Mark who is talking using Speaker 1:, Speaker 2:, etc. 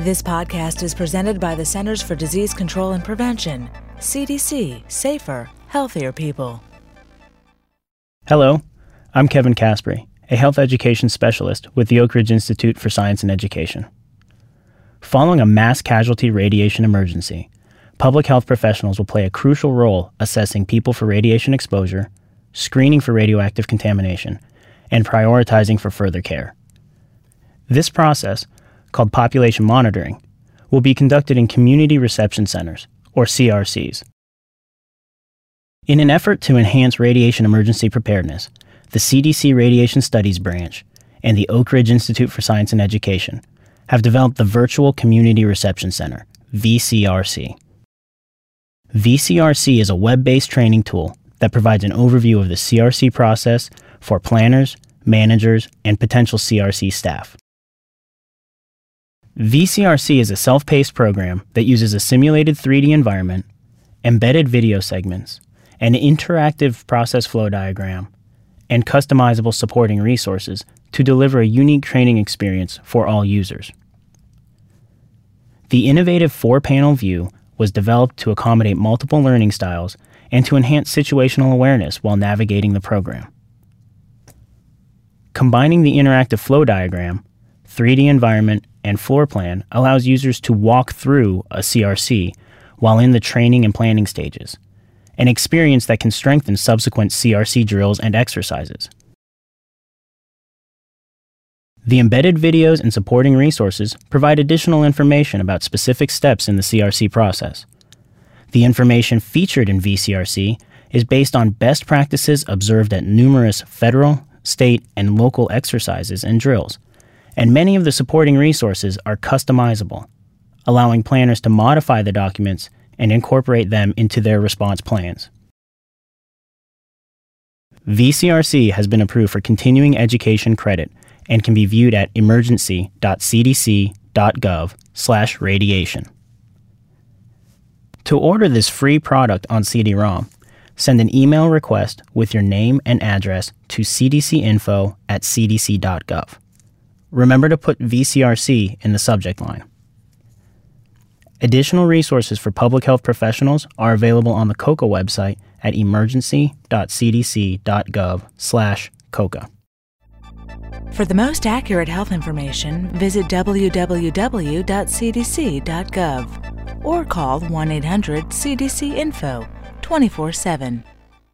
Speaker 1: This podcast is presented by the Centers for Disease Control and Prevention, CDC, safer, healthier people.
Speaker 2: Hello, I'm Kevin Caspary, a health education specialist with the Oak Ridge Institute for Science and Education. Following a mass casualty radiation emergency, public health professionals will play a crucial role assessing people for radiation exposure, screening for radioactive contamination, and prioritizing for further care. This process, called population monitoring, will be conducted in community reception centers, or CRCs. In an effort to enhance radiation emergency preparedness, the CDC Radiation Studies Branch and the Oak Ridge Institute for Science and Education have developed the Virtual Community Reception Center, VCRC. VCRC is a web based training tool that provides an overview of the CRC process for planners, managers, and potential CRC staff. VCRC is a self paced program that uses a simulated 3D environment, embedded video segments, an interactive process flow diagram, and customizable supporting resources to deliver a unique training experience for all users. The innovative four panel view was developed to accommodate multiple learning styles and to enhance situational awareness while navigating the program. Combining the interactive flow diagram, 3D environment, and floor plan allows users to walk through a CRC while in the training and planning stages, an experience that can strengthen subsequent CRC drills and exercises. The embedded videos and supporting resources provide additional information about specific steps in the CRC process. The information featured in VCRC is based on best practices observed at numerous federal, state, and local exercises and drills and many of the supporting resources are customizable, allowing planners to modify the documents and incorporate them into their response plans. VCRC has been approved for continuing education credit and can be viewed at emergency.cdc.gov/radiation. To order this free product on CD-ROM, send an email request with your name and address to cdcinfo at cdc.gov remember to put VCRC in the subject line. Additional resources for public health professionals are available on the COCA website at emergency.cdc.gov/coca.
Speaker 1: For the most accurate health information, visit www.cdc.gov or call 1-800-CDC-INFO 24/7.